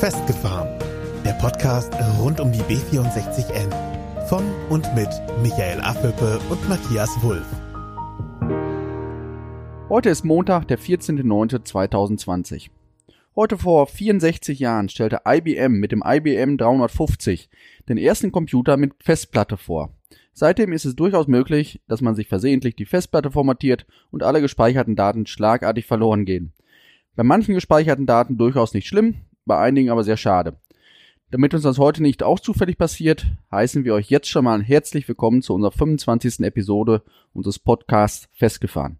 Festgefahren. Der Podcast rund um die B64N. Von und mit Michael Affelpe und Matthias Wulff. Heute ist Montag, der 14.09.2020. Heute vor 64 Jahren stellte IBM mit dem IBM 350 den ersten Computer mit Festplatte vor. Seitdem ist es durchaus möglich, dass man sich versehentlich die Festplatte formatiert und alle gespeicherten Daten schlagartig verloren gehen. Bei manchen gespeicherten Daten durchaus nicht schlimm, bei einigen aber sehr schade. Damit uns das heute nicht auch zufällig passiert, heißen wir euch jetzt schon mal herzlich willkommen zu unserer 25. Episode unseres Podcasts Festgefahren.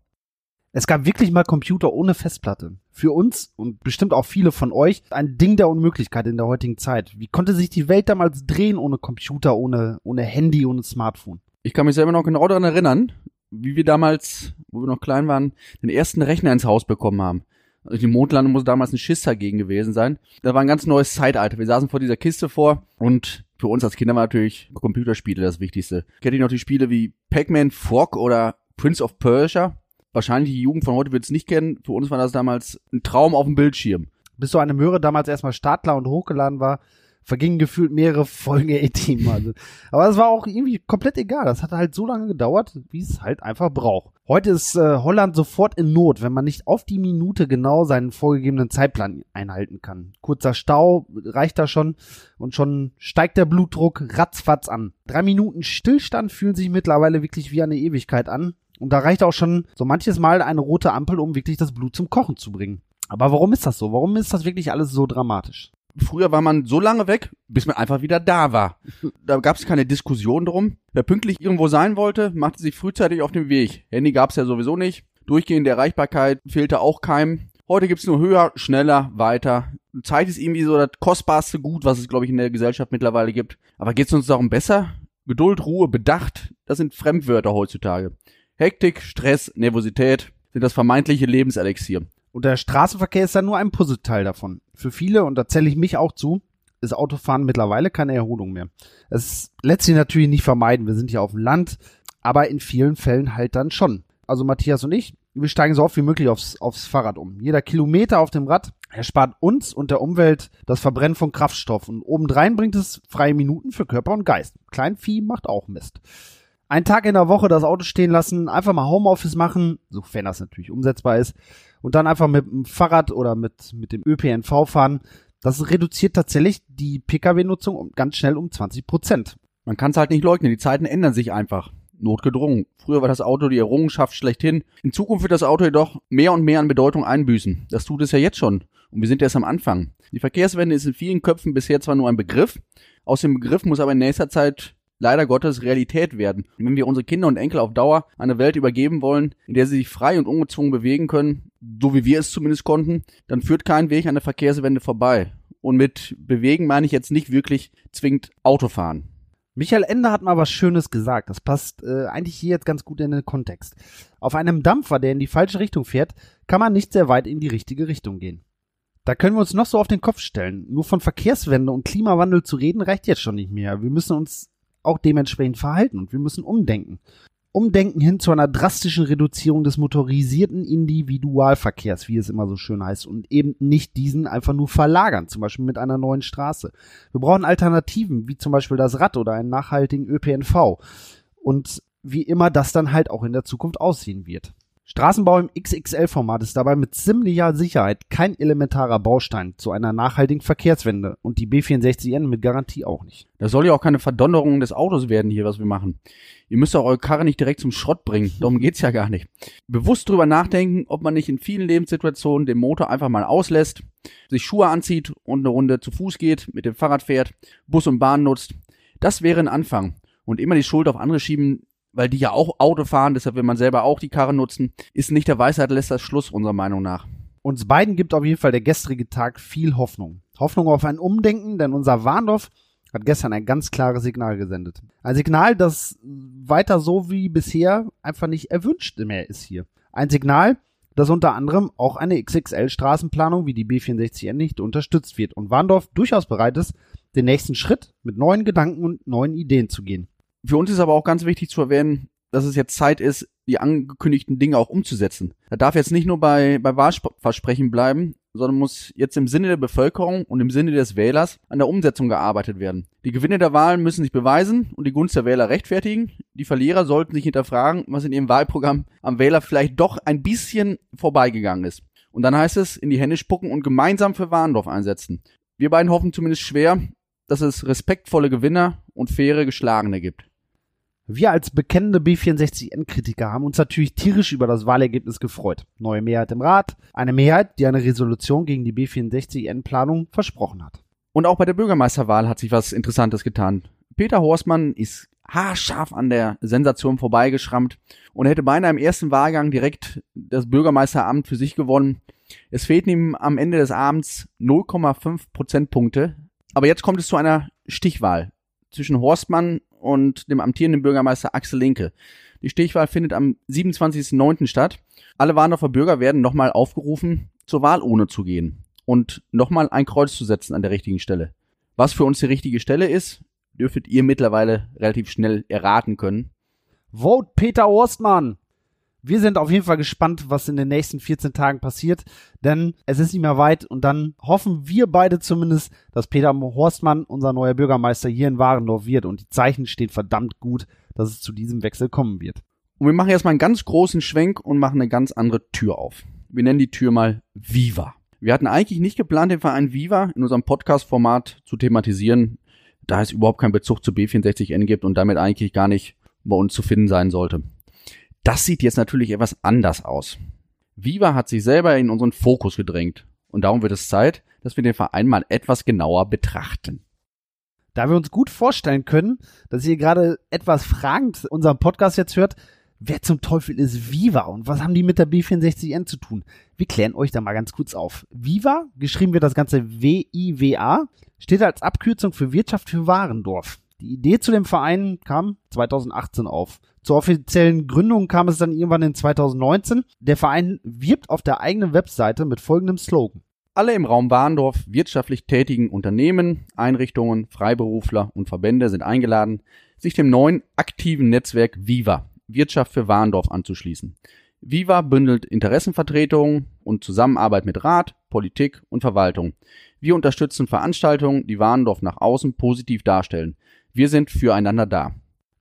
Es gab wirklich mal Computer ohne Festplatte. Für uns und bestimmt auch viele von euch ein Ding der Unmöglichkeit in der heutigen Zeit. Wie konnte sich die Welt damals drehen ohne Computer, ohne, ohne Handy, ohne Smartphone? Ich kann mich selber noch genau daran erinnern, wie wir damals, wo wir noch klein waren, den ersten Rechner ins Haus bekommen haben. Also die Mondlandung muss damals ein Schiss dagegen gewesen sein. Da war ein ganz neues Zeitalter. Wir saßen vor dieser Kiste vor und für uns als Kinder war natürlich Computerspiele das Wichtigste. Kennt ihr noch die Spiele wie Pac-Man, Frog oder Prince of Persia? Wahrscheinlich die Jugend von heute wird es nicht kennen. Für uns war das damals ein Traum auf dem Bildschirm. Bis so eine Möhre damals erstmal Startler und hochgeladen war, vergingen gefühlt mehrere Folgen A-Team. Also. Aber es war auch irgendwie komplett egal. Das hat halt so lange gedauert, wie es halt einfach braucht. Heute ist äh, Holland sofort in Not, wenn man nicht auf die Minute genau seinen vorgegebenen Zeitplan einhalten kann. Kurzer Stau reicht da schon und schon steigt der Blutdruck ratzfatz an. Drei Minuten Stillstand fühlen sich mittlerweile wirklich wie eine Ewigkeit an. Und da reicht auch schon so manches Mal eine rote Ampel, um wirklich das Blut zum Kochen zu bringen. Aber warum ist das so? Warum ist das wirklich alles so dramatisch? Früher war man so lange weg, bis man einfach wieder da war. Da gab es keine Diskussion drum. Wer pünktlich irgendwo sein wollte, machte sich frühzeitig auf den Weg. Handy gab es ja sowieso nicht. Durchgehende Erreichbarkeit fehlte auch keinem. Heute gibt's nur höher, schneller, weiter. Zeit ist irgendwie so das kostbarste Gut, was es, glaube ich, in der Gesellschaft mittlerweile gibt. Aber geht's uns darum besser? Geduld, Ruhe, Bedacht, das sind Fremdwörter heutzutage. Hektik, Stress, Nervosität sind das vermeintliche Lebenselixier. Und der Straßenverkehr ist dann nur ein Puzzleteil davon. Für viele, und da zähle ich mich auch zu, ist Autofahren mittlerweile keine Erholung mehr. Es lässt sich natürlich nicht vermeiden. Wir sind ja auf dem Land, aber in vielen Fällen halt dann schon. Also Matthias und ich, wir steigen so oft wie möglich aufs, aufs Fahrrad um. Jeder Kilometer auf dem Rad erspart uns und der Umwelt das Verbrennen von Kraftstoff. Und obendrein bringt es freie Minuten für Körper und Geist. Kleinvieh macht auch Mist. Ein Tag in der Woche das Auto stehen lassen, einfach mal Homeoffice machen, sofern das natürlich umsetzbar ist, und dann einfach mit dem Fahrrad oder mit, mit dem ÖPNV fahren. Das reduziert tatsächlich die Pkw-Nutzung ganz schnell um 20 Prozent. Man kann es halt nicht leugnen, die Zeiten ändern sich einfach. Notgedrungen. Früher war das Auto die Errungenschaft schlechthin. In Zukunft wird das Auto jedoch mehr und mehr an Bedeutung einbüßen. Das tut es ja jetzt schon. Und wir sind erst am Anfang. Die Verkehrswende ist in vielen Köpfen bisher zwar nur ein Begriff, aus dem Begriff muss aber in nächster Zeit leider Gottes Realität werden. Und wenn wir unsere Kinder und Enkel auf Dauer eine Welt übergeben wollen, in der sie sich frei und ungezwungen bewegen können, so wie wir es zumindest konnten, dann führt kein Weg an der Verkehrswende vorbei. Und mit bewegen meine ich jetzt nicht wirklich zwingend Autofahren. Michael Ende hat mal was Schönes gesagt. Das passt äh, eigentlich hier jetzt ganz gut in den Kontext. Auf einem Dampfer, der in die falsche Richtung fährt, kann man nicht sehr weit in die richtige Richtung gehen. Da können wir uns noch so auf den Kopf stellen. Nur von Verkehrswende und Klimawandel zu reden reicht jetzt schon nicht mehr. Wir müssen uns auch dementsprechend verhalten und wir müssen umdenken. Umdenken hin zu einer drastischen Reduzierung des motorisierten Individualverkehrs, wie es immer so schön heißt, und eben nicht diesen einfach nur verlagern, zum Beispiel mit einer neuen Straße. Wir brauchen Alternativen, wie zum Beispiel das Rad oder einen nachhaltigen ÖPNV. Und wie immer das dann halt auch in der Zukunft aussehen wird. Straßenbau im XXL-Format ist dabei mit ziemlicher Sicherheit kein elementarer Baustein zu einer nachhaltigen Verkehrswende und die B64N mit Garantie auch nicht. Das soll ja auch keine Verdonnerung des Autos werden hier, was wir machen. Ihr müsst auch eure Karre nicht direkt zum Schrott bringen. Darum geht's ja gar nicht. Bewusst drüber nachdenken, ob man nicht in vielen Lebenssituationen den Motor einfach mal auslässt, sich Schuhe anzieht und eine Runde zu Fuß geht, mit dem Fahrrad fährt, Bus und Bahn nutzt. Das wäre ein Anfang. Und immer die Schuld auf andere schieben, weil die ja auch Auto fahren, deshalb will man selber auch die Karre nutzen, ist nicht der Weisheit das Schluss, unserer Meinung nach. Uns beiden gibt auf jeden Fall der gestrige Tag viel Hoffnung. Hoffnung auf ein Umdenken, denn unser Warndorf hat gestern ein ganz klares Signal gesendet. Ein Signal, das weiter so wie bisher einfach nicht erwünscht mehr ist hier. Ein Signal, dass unter anderem auch eine XXL-Straßenplanung wie die B64N nicht unterstützt wird und Warndorf durchaus bereit ist, den nächsten Schritt mit neuen Gedanken und neuen Ideen zu gehen. Für uns ist aber auch ganz wichtig zu erwähnen, dass es jetzt Zeit ist, die angekündigten Dinge auch umzusetzen. Da darf jetzt nicht nur bei, bei Wahlversprechen bleiben, sondern muss jetzt im Sinne der Bevölkerung und im Sinne des Wählers an der Umsetzung gearbeitet werden. Die Gewinner der Wahlen müssen sich beweisen und die Gunst der Wähler rechtfertigen. Die Verlierer sollten sich hinterfragen, was in ihrem Wahlprogramm am Wähler vielleicht doch ein bisschen vorbeigegangen ist. Und dann heißt es, in die Hände spucken und gemeinsam für Warndorf einsetzen. Wir beiden hoffen zumindest schwer, dass es respektvolle Gewinner und faire Geschlagene gibt. Wir als bekennende B64N-Kritiker haben uns natürlich tierisch über das Wahlergebnis gefreut. Neue Mehrheit im Rat, eine Mehrheit, die eine Resolution gegen die B64N-Planung versprochen hat. Und auch bei der Bürgermeisterwahl hat sich was Interessantes getan. Peter Horstmann ist haarscharf an der Sensation vorbeigeschrammt und hätte beinahe im ersten Wahlgang direkt das Bürgermeisteramt für sich gewonnen. Es fehlten ihm am Ende des Abends 0,5 Prozentpunkte. Aber jetzt kommt es zu einer Stichwahl zwischen Horstmann und dem amtierenden Bürgermeister Axel Linke. Die Stichwahl findet am 27.09. statt. Alle Warndorfer Bürger werden nochmal aufgerufen, zur Wahlurne zu gehen und nochmal ein Kreuz zu setzen an der richtigen Stelle. Was für uns die richtige Stelle ist, dürftet ihr mittlerweile relativ schnell erraten können. Vote Peter Horstmann! Wir sind auf jeden Fall gespannt, was in den nächsten 14 Tagen passiert, denn es ist nicht mehr weit und dann hoffen wir beide zumindest, dass Peter Horstmann unser neuer Bürgermeister hier in Warendorf wird und die Zeichen stehen verdammt gut, dass es zu diesem Wechsel kommen wird. Und wir machen erstmal einen ganz großen Schwenk und machen eine ganz andere Tür auf. Wir nennen die Tür mal Viva. Wir hatten eigentlich nicht geplant, den Verein Viva in unserem Podcast-Format zu thematisieren, da es überhaupt keinen Bezug zu B64N gibt und damit eigentlich gar nicht bei uns zu finden sein sollte. Das sieht jetzt natürlich etwas anders aus. Viva hat sich selber in unseren Fokus gedrängt. Und darum wird es Zeit, dass wir den Verein mal etwas genauer betrachten. Da wir uns gut vorstellen können, dass ihr gerade etwas fragend unseren Podcast jetzt hört, wer zum Teufel ist Viva und was haben die mit der B64N zu tun? Wir klären euch da mal ganz kurz auf. Viva, geschrieben wird das Ganze W-I-W-A, steht als Abkürzung für Wirtschaft für Warendorf. Die Idee zu dem Verein kam 2018 auf. Zur offiziellen Gründung kam es dann irgendwann in 2019. Der Verein wirbt auf der eigenen Webseite mit folgendem Slogan. Alle im Raum Warndorf wirtschaftlich tätigen Unternehmen, Einrichtungen, Freiberufler und Verbände sind eingeladen, sich dem neuen aktiven Netzwerk Viva, Wirtschaft für Warndorf, anzuschließen. Viva bündelt Interessenvertretungen und Zusammenarbeit mit Rat, Politik und Verwaltung. Wir unterstützen Veranstaltungen, die Warndorf nach außen positiv darstellen. Wir sind füreinander da.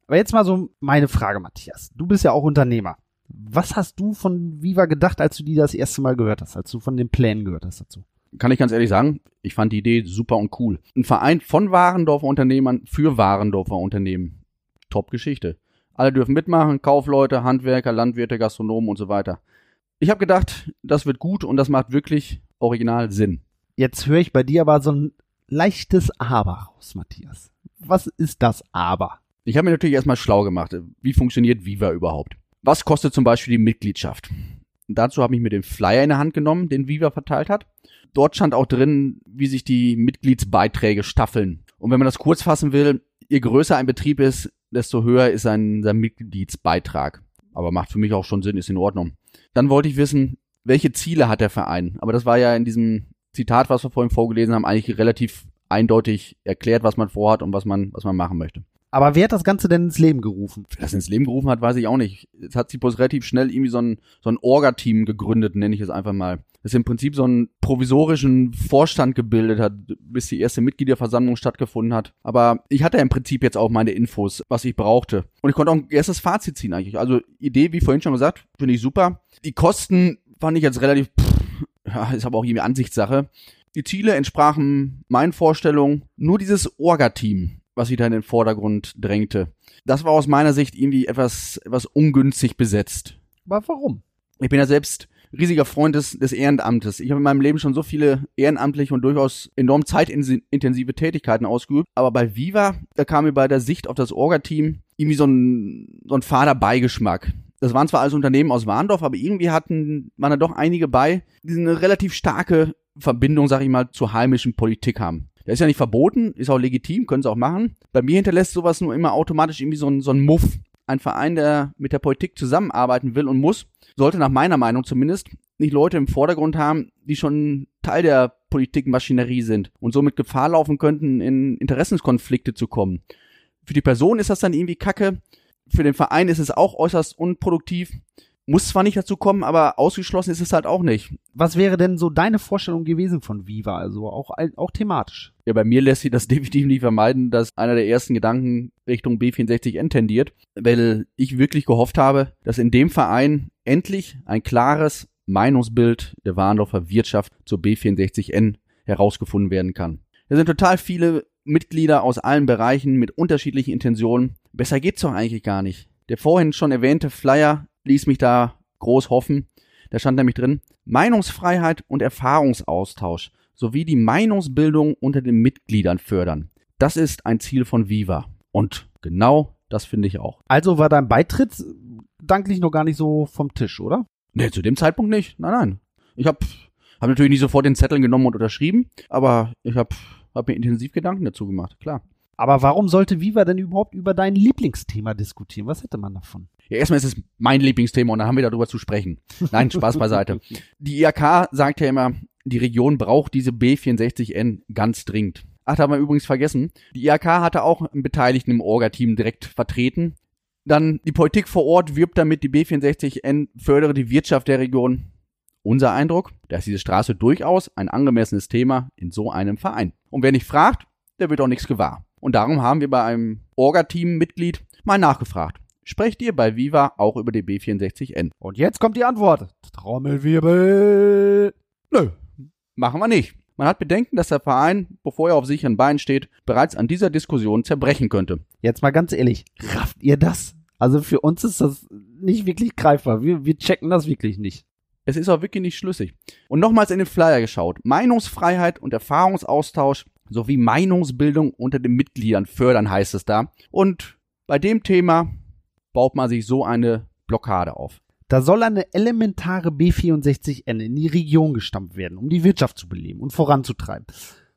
Aber jetzt mal so meine Frage, Matthias. Du bist ja auch Unternehmer. Was hast du von Viva gedacht, als du die das erste Mal gehört hast, als du von den Plänen gehört hast dazu? Kann ich ganz ehrlich sagen, ich fand die Idee super und cool. Ein Verein von Warendorfer Unternehmern für Warendorfer Unternehmen. Top Geschichte. Alle dürfen mitmachen, Kaufleute, Handwerker, Landwirte, Gastronomen und so weiter. Ich habe gedacht, das wird gut und das macht wirklich original Sinn. Jetzt höre ich bei dir aber so ein leichtes Aber raus, Matthias. Was ist das Aber? Ich habe mir natürlich erstmal schlau gemacht. Wie funktioniert Viva überhaupt? Was kostet zum Beispiel die Mitgliedschaft? Dazu habe ich mir den Flyer in der Hand genommen, den Viva verteilt hat. Dort stand auch drin, wie sich die Mitgliedsbeiträge staffeln. Und wenn man das kurz fassen will, je größer ein Betrieb ist, desto höher ist sein, sein Mitgliedsbeitrag. Aber macht für mich auch schon Sinn, ist in Ordnung. Dann wollte ich wissen, welche Ziele hat der Verein? Aber das war ja in diesem Zitat, was wir vorhin vorgelesen haben, eigentlich relativ eindeutig erklärt, was man vorhat und was man, was man machen möchte. Aber wer hat das Ganze denn ins Leben gerufen? Wer das ins Leben gerufen hat, weiß ich auch nicht. Jetzt hat bloß relativ schnell irgendwie so ein, so ein Orga-Team gegründet, nenne ich es einfach mal. Das im Prinzip so einen provisorischen Vorstand gebildet hat, bis die erste Mitgliederversammlung stattgefunden hat. Aber ich hatte im Prinzip jetzt auch meine Infos, was ich brauchte. Und ich konnte auch ein erstes Fazit ziehen eigentlich. Also Idee, wie vorhin schon gesagt, finde ich super. Die Kosten fand ich jetzt relativ, pff, ja, ist aber auch irgendwie Ansichtssache. Die Ziele entsprachen meinen Vorstellungen. Nur dieses Orga-Team was wieder in den Vordergrund drängte. Das war aus meiner Sicht irgendwie etwas, etwas ungünstig besetzt. Aber warum? Ich bin ja selbst riesiger Freund des, des Ehrenamtes. Ich habe in meinem Leben schon so viele ehrenamtliche und durchaus enorm zeitintensive Tätigkeiten ausgeübt. Aber bei Viva, da kam mir bei der Sicht auf das Orga-Team irgendwie so ein, so ein fader Beigeschmack. Das waren zwar alles Unternehmen aus Warndorf, aber irgendwie hatten, waren da doch einige bei, die eine relativ starke Verbindung, sag ich mal, zur heimischen Politik haben. Der ist ja nicht verboten, ist auch legitim, können sie auch machen. Bei mir hinterlässt sowas nur immer automatisch irgendwie so ein, so ein Muff. Ein Verein, der mit der Politik zusammenarbeiten will und muss, sollte nach meiner Meinung zumindest nicht Leute im Vordergrund haben, die schon Teil der Politikmaschinerie sind und somit Gefahr laufen könnten, in Interessenskonflikte zu kommen. Für die Person ist das dann irgendwie kacke. Für den Verein ist es auch äußerst unproduktiv. Muss zwar nicht dazu kommen, aber ausgeschlossen ist es halt auch nicht. Was wäre denn so deine Vorstellung gewesen von Viva? Also auch, auch thematisch. Ja, bei mir lässt sich das definitiv nicht vermeiden, dass einer der ersten Gedanken Richtung B64N tendiert, weil ich wirklich gehofft habe, dass in dem Verein endlich ein klares Meinungsbild der Warndorfer Wirtschaft zur B64N herausgefunden werden kann. Es sind total viele Mitglieder aus allen Bereichen mit unterschiedlichen Intentionen. Besser geht's doch eigentlich gar nicht. Der vorhin schon erwähnte Flyer ließ mich da groß hoffen. Da stand nämlich drin, Meinungsfreiheit und Erfahrungsaustausch sowie die Meinungsbildung unter den Mitgliedern fördern. Das ist ein Ziel von Viva. Und genau das finde ich auch. Also war dein Beitritt danklich noch gar nicht so vom Tisch, oder? Nee, zu dem Zeitpunkt nicht. Nein, nein. Ich habe hab natürlich nicht sofort den Zettel genommen und unterschrieben, aber ich habe hab mir intensiv Gedanken dazu gemacht, klar. Aber warum sollte Viva denn überhaupt über dein Lieblingsthema diskutieren? Was hätte man davon? Ja, erstmal ist es mein Lieblingsthema und dann haben wir darüber zu sprechen. Nein, Spaß beiseite. Die IAK sagt ja immer, die Region braucht diese B64N ganz dringend. Ach, da haben wir übrigens vergessen. Die IAK hatte auch einen Beteiligten im Orga-Team direkt vertreten. Dann die Politik vor Ort wirbt damit, die B64N fördere die Wirtschaft der Region. Unser Eindruck, da ist diese Straße durchaus ein angemessenes Thema in so einem Verein. Und wer nicht fragt, der wird auch nichts gewahr. Und darum haben wir bei einem Orga-Team-Mitglied mal nachgefragt. Sprecht ihr bei Viva auch über die B64N? Und jetzt kommt die Antwort. Trommelwirbel. Nö, machen wir nicht. Man hat Bedenken, dass der Verein, bevor er auf sicheren Beinen steht, bereits an dieser Diskussion zerbrechen könnte. Jetzt mal ganz ehrlich, rafft ihr das? Also für uns ist das nicht wirklich greifbar. Wir, wir checken das wirklich nicht. Es ist auch wirklich nicht schlüssig. Und nochmals in den Flyer geschaut. Meinungsfreiheit und Erfahrungsaustausch sowie Meinungsbildung unter den Mitgliedern fördern, heißt es da. Und bei dem Thema baut man sich so eine Blockade auf. Da soll eine elementare B64N in die Region gestammt werden, um die Wirtschaft zu beleben und voranzutreiben.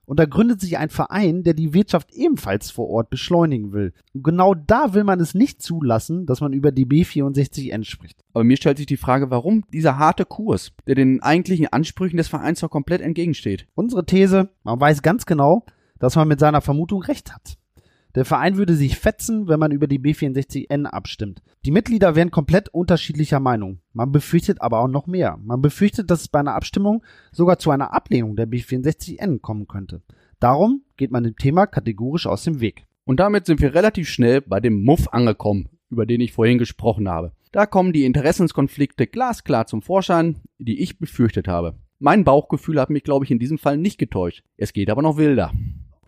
Und da gründet sich ein Verein, der die Wirtschaft ebenfalls vor Ort beschleunigen will. Und genau da will man es nicht zulassen, dass man über die B64N spricht. Aber mir stellt sich die Frage, warum dieser harte Kurs, der den eigentlichen Ansprüchen des Vereins doch komplett entgegensteht. Unsere These, man weiß ganz genau, dass man mit seiner Vermutung recht hat. Der Verein würde sich fetzen, wenn man über die B64N abstimmt. Die Mitglieder wären komplett unterschiedlicher Meinung. Man befürchtet aber auch noch mehr. Man befürchtet, dass es bei einer Abstimmung sogar zu einer Ablehnung der B64N kommen könnte. Darum geht man dem Thema kategorisch aus dem Weg. Und damit sind wir relativ schnell bei dem Muff angekommen, über den ich vorhin gesprochen habe. Da kommen die Interessenskonflikte glasklar zum Vorschein, die ich befürchtet habe. Mein Bauchgefühl hat mich, glaube ich, in diesem Fall nicht getäuscht. Es geht aber noch wilder.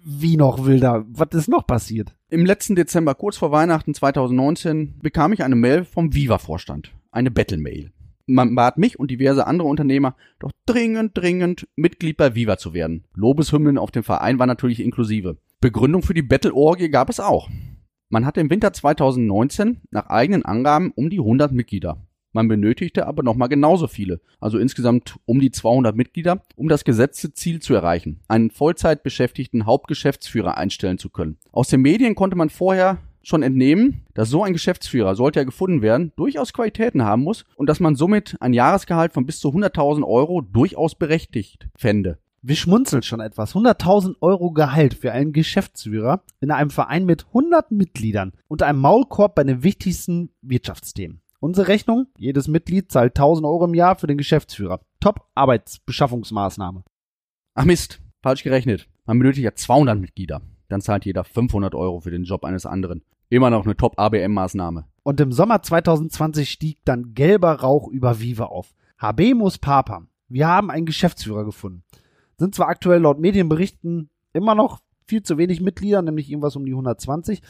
Wie noch wilder? Was ist noch passiert? Im letzten Dezember, kurz vor Weihnachten 2019, bekam ich eine Mail vom Viva-Vorstand. Eine Battle-Mail. Man bat mich und diverse andere Unternehmer, doch dringend, dringend Mitglied bei Viva zu werden. Lobeshymnen auf dem Verein war natürlich inklusive. Begründung für die Battle-Orgie gab es auch. Man hatte im Winter 2019 nach eigenen Angaben um die 100 Mitglieder. Man benötigte aber nochmal genauso viele, also insgesamt um die 200 Mitglieder, um das gesetzte Ziel zu erreichen, einen Vollzeitbeschäftigten Hauptgeschäftsführer einstellen zu können. Aus den Medien konnte man vorher schon entnehmen, dass so ein Geschäftsführer, sollte er gefunden werden, durchaus Qualitäten haben muss und dass man somit ein Jahresgehalt von bis zu 100.000 Euro durchaus berechtigt fände. Wir schmunzeln schon etwas. 100.000 Euro Gehalt für einen Geschäftsführer in einem Verein mit 100 Mitgliedern und einem Maulkorb bei den wichtigsten Wirtschaftsthemen. Unsere Rechnung, jedes Mitglied zahlt 1000 Euro im Jahr für den Geschäftsführer. Top Arbeitsbeschaffungsmaßnahme. Ach Mist, falsch gerechnet. Man benötigt ja 200 Mitglieder. Dann zahlt jeder 500 Euro für den Job eines anderen. Immer noch eine Top ABM-Maßnahme. Und im Sommer 2020 stieg dann gelber Rauch über Viva auf. Habemus Papam. Wir haben einen Geschäftsführer gefunden. Sind zwar aktuell laut Medienberichten immer noch viel zu wenig Mitglieder, nämlich irgendwas um die 120,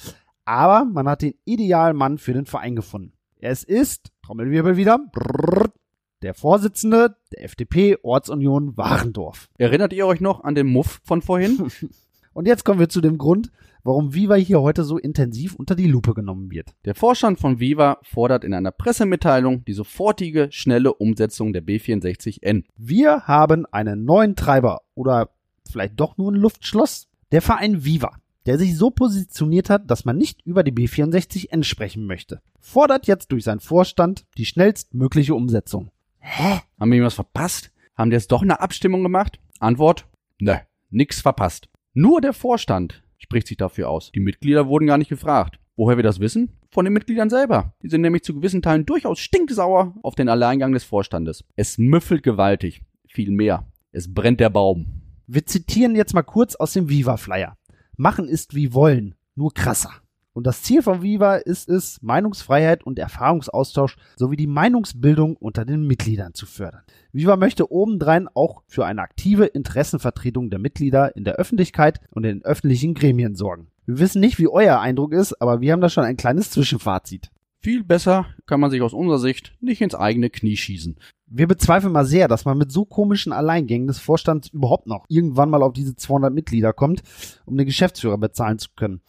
aber man hat den idealen Mann für den Verein gefunden. Es ist, Trommelwirbel wieder, brrr, der Vorsitzende der FDP Ortsunion Warendorf. Erinnert ihr euch noch an den Muff von vorhin? Und jetzt kommen wir zu dem Grund, warum Viva hier heute so intensiv unter die Lupe genommen wird. Der Vorstand von Viva fordert in einer Pressemitteilung die sofortige, schnelle Umsetzung der B64N. Wir haben einen neuen Treiber oder vielleicht doch nur ein Luftschloss. Der Verein Viva der sich so positioniert hat, dass man nicht über die B64N sprechen möchte. Fordert jetzt durch seinen Vorstand die schnellstmögliche Umsetzung. Hä? Haben wir irgendwas verpasst? Haben die jetzt doch eine Abstimmung gemacht? Antwort? Ne, nix verpasst. Nur der Vorstand spricht sich dafür aus. Die Mitglieder wurden gar nicht gefragt. Woher wir das wissen? von den Mitgliedern selber. Die sind nämlich zu gewissen Teilen durchaus stinksauer auf den Alleingang des Vorstandes. Es müffelt gewaltig. Viel mehr. Es brennt der Baum. Wir zitieren jetzt mal kurz aus dem Viva-Flyer. Machen ist wie wollen, nur krasser. Und das Ziel von Viva ist es, Meinungsfreiheit und Erfahrungsaustausch sowie die Meinungsbildung unter den Mitgliedern zu fördern. Viva möchte obendrein auch für eine aktive Interessenvertretung der Mitglieder in der Öffentlichkeit und in öffentlichen Gremien sorgen. Wir wissen nicht, wie euer Eindruck ist, aber wir haben da schon ein kleines Zwischenfazit. Viel besser kann man sich aus unserer Sicht nicht ins eigene Knie schießen. Wir bezweifeln mal sehr, dass man mit so komischen Alleingängen des Vorstands überhaupt noch irgendwann mal auf diese 200 Mitglieder kommt, um den Geschäftsführer bezahlen zu können.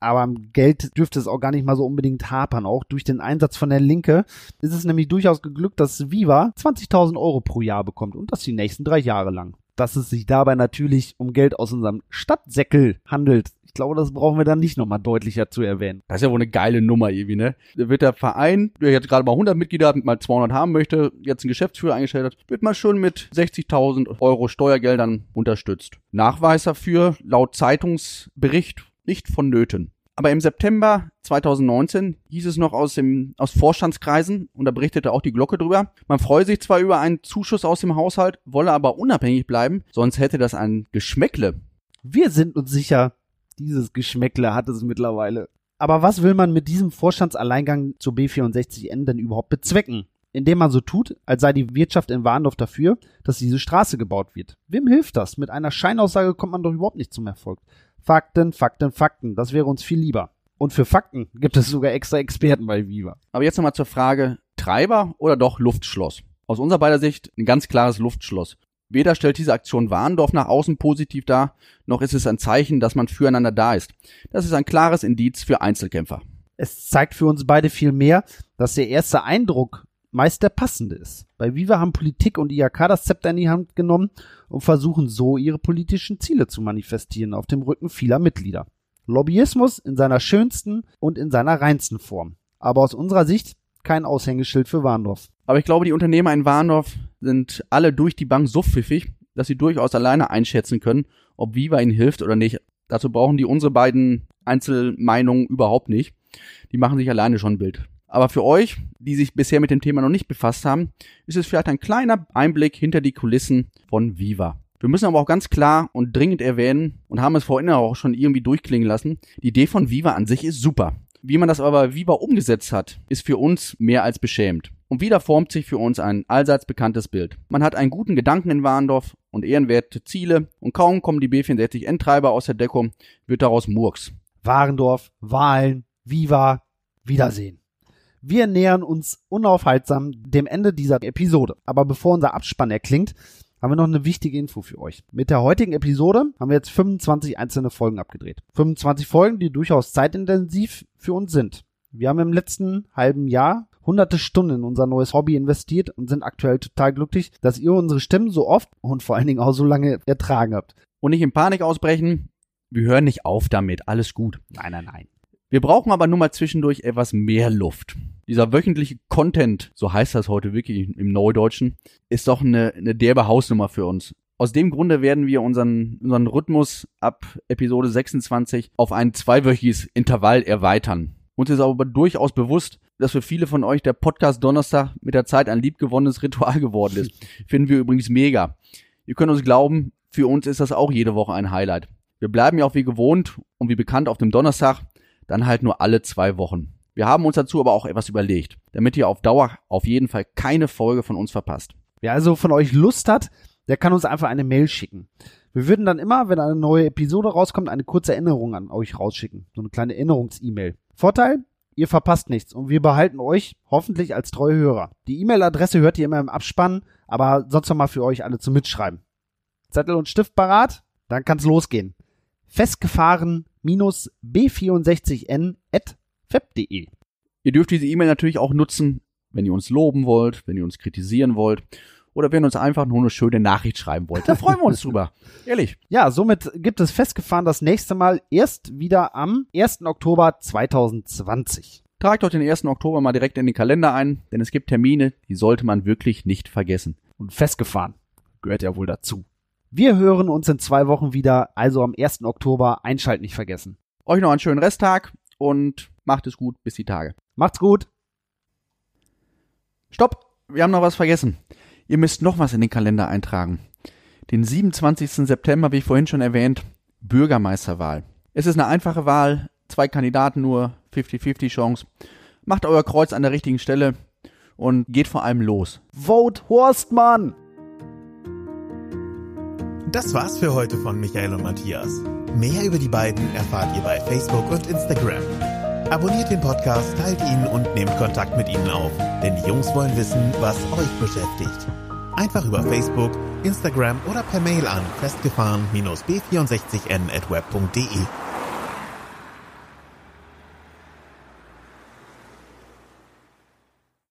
Aber am Geld dürfte es auch gar nicht mal so unbedingt hapern. Auch durch den Einsatz von der Linke ist es nämlich durchaus geglückt, dass Viva 20.000 Euro pro Jahr bekommt und das die nächsten drei Jahre lang. Dass es sich dabei natürlich um Geld aus unserem Stadtsäckel handelt. Ich glaube, das brauchen wir dann nicht nochmal deutlicher zu erwähnen. Das ist ja wohl eine geile Nummer irgendwie, ne? Da wird der Verein, der jetzt gerade mal 100 Mitglieder hat mal 200 haben möchte, jetzt einen Geschäftsführer eingestellt hat, wird mal schon mit 60.000 Euro Steuergeldern unterstützt. Nachweis dafür, laut Zeitungsbericht, nicht vonnöten. Aber im September 2019 hieß es noch aus dem, aus Vorstandskreisen, und da berichtete auch die Glocke drüber, man freue sich zwar über einen Zuschuss aus dem Haushalt, wolle aber unabhängig bleiben, sonst hätte das ein Geschmäckle. Wir sind uns sicher, dieses Geschmäckle hat es mittlerweile. Aber was will man mit diesem Vorstandsalleingang zur B64N denn überhaupt bezwecken? Indem man so tut, als sei die Wirtschaft in Warndorf dafür, dass diese Straße gebaut wird. Wem hilft das? Mit einer Scheinaussage kommt man doch überhaupt nicht zum Erfolg. Fakten, Fakten, Fakten. Das wäre uns viel lieber. Und für Fakten gibt es sogar extra Experten bei Viva. Aber jetzt nochmal zur Frage, Treiber oder doch Luftschloss? Aus unserer beider Sicht ein ganz klares Luftschloss. Weder stellt diese Aktion Warndorf nach außen positiv dar, noch ist es ein Zeichen, dass man füreinander da ist. Das ist ein klares Indiz für Einzelkämpfer. Es zeigt für uns beide viel mehr, dass der erste Eindruck meist der passende ist. Bei Viva haben Politik und IAK das Zepter in die Hand genommen und versuchen so ihre politischen Ziele zu manifestieren auf dem Rücken vieler Mitglieder. Lobbyismus in seiner schönsten und in seiner reinsten Form. Aber aus unserer Sicht kein Aushängeschild für Warndorf. Aber ich glaube, die Unternehmer in Warndorf sind alle durch die Bank so pfiffig, dass sie durchaus alleine einschätzen können, ob Viva ihnen hilft oder nicht. Dazu brauchen die unsere beiden Einzelmeinungen überhaupt nicht. Die machen sich alleine schon ein Bild. Aber für euch, die sich bisher mit dem Thema noch nicht befasst haben, ist es vielleicht ein kleiner Einblick hinter die Kulissen von Viva. Wir müssen aber auch ganz klar und dringend erwähnen und haben es vorhin auch schon irgendwie durchklingen lassen, die Idee von Viva an sich ist super. Wie man das aber Viva umgesetzt hat, ist für uns mehr als beschämend. Und wieder formt sich für uns ein allseits bekanntes Bild. Man hat einen guten Gedanken in Warndorf und ehrenwerte Ziele und kaum kommen die B64N-Treiber aus der Deckung, wird daraus Murks. Warendorf, Wahlen, Viva, Wiedersehen. Wir nähern uns unaufhaltsam dem Ende dieser Episode. Aber bevor unser Abspann erklingt, haben wir noch eine wichtige Info für euch. Mit der heutigen Episode haben wir jetzt 25 einzelne Folgen abgedreht. 25 Folgen, die durchaus zeitintensiv für uns sind. Wir haben im letzten halben Jahr hunderte Stunden in unser neues Hobby investiert und sind aktuell total glücklich, dass ihr unsere Stimmen so oft und vor allen Dingen auch so lange ertragen habt. Und nicht in Panik ausbrechen. Wir hören nicht auf damit. Alles gut. Nein, nein, nein. Wir brauchen aber nur mal zwischendurch etwas mehr Luft. Dieser wöchentliche Content, so heißt das heute wirklich im Neudeutschen, ist doch eine, eine derbe Hausnummer für uns. Aus dem Grunde werden wir unseren, unseren Rhythmus ab Episode 26 auf ein zweiwöchiges Intervall erweitern. Uns ist aber durchaus bewusst, dass für viele von euch der Podcast Donnerstag mit der Zeit ein liebgewonnenes Ritual geworden ist. Finden wir übrigens mega. Ihr könnt uns glauben, für uns ist das auch jede Woche ein Highlight. Wir bleiben ja auch wie gewohnt und wie bekannt auf dem Donnerstag dann halt nur alle zwei Wochen. Wir haben uns dazu aber auch etwas überlegt, damit ihr auf Dauer auf jeden Fall keine Folge von uns verpasst. Wer also von euch Lust hat, der kann uns einfach eine Mail schicken. Wir würden dann immer, wenn eine neue Episode rauskommt, eine kurze Erinnerung an euch rausschicken. So eine kleine Erinnerungs-E-Mail. Vorteil, ihr verpasst nichts und wir behalten euch hoffentlich als treue Hörer. Die E-Mail-Adresse hört ihr immer im Abspann, aber sonst noch mal für euch alle zum Mitschreiben. Zettel und Stift parat? Dann kann's losgehen. Festgefahren b64n.feb.de. Ihr dürft diese E-Mail natürlich auch nutzen, wenn ihr uns loben wollt, wenn ihr uns kritisieren wollt oder wenn ihr uns einfach nur eine schöne Nachricht schreiben wollt. Da freuen wir uns drüber. Ehrlich. Ja, somit gibt es festgefahren das nächste Mal erst wieder am 1. Oktober 2020. Tragt euch den 1. Oktober mal direkt in den Kalender ein, denn es gibt Termine, die sollte man wirklich nicht vergessen. Und festgefahren gehört ja wohl dazu. Wir hören uns in zwei Wochen wieder, also am 1. Oktober. Einschalten nicht vergessen. Euch noch einen schönen Resttag und Macht es gut, bis die Tage. Macht's gut. Stopp! Wir haben noch was vergessen. Ihr müsst noch was in den Kalender eintragen. Den 27. September, wie vorhin schon erwähnt, Bürgermeisterwahl. Es ist eine einfache Wahl, zwei Kandidaten nur, 50-50 Chance. Macht euer Kreuz an der richtigen Stelle und geht vor allem los. Vote Horstmann! Das war's für heute von Michael und Matthias. Mehr über die beiden erfahrt ihr bei Facebook und Instagram. Abonniert den Podcast, teilt ihn und nehmt Kontakt mit ihnen auf, denn die Jungs wollen wissen, was euch beschäftigt. Einfach über Facebook, Instagram oder per Mail an festgefahren-b64n at web.de.